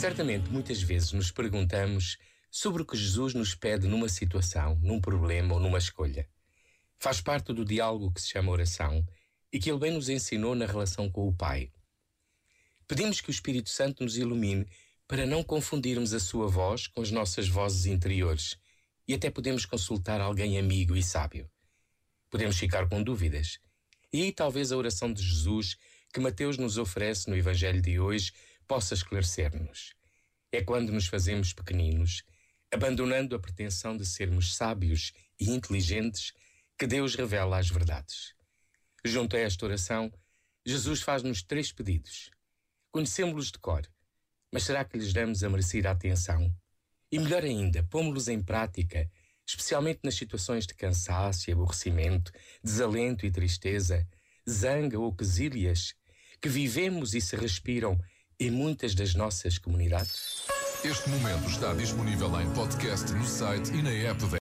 Certamente, muitas vezes nos perguntamos sobre o que Jesus nos pede numa situação, num problema ou numa escolha. Faz parte do diálogo que se chama oração e que Ele bem nos ensinou na relação com o Pai. Pedimos que o Espírito Santo nos ilumine para não confundirmos a sua voz com as nossas vozes interiores e até podemos consultar alguém amigo e sábio. Podemos ficar com dúvidas. E aí talvez a oração de Jesus que Mateus nos oferece no Evangelho de hoje possa esclarecer-nos. É quando nos fazemos pequeninos, abandonando a pretensão de sermos sábios e inteligentes, que Deus revela as verdades. Junto a esta oração, Jesus faz-nos três pedidos. Conhecemos-los de cor, mas será que lhes damos a merecida atenção? E melhor ainda, pomos-los em prática, especialmente nas situações de cansaço e aborrecimento, desalento e tristeza, zanga ou quesílias, que vivemos e se respiram em muitas das nossas comunidades? Este momento está disponível em podcast no site e na app da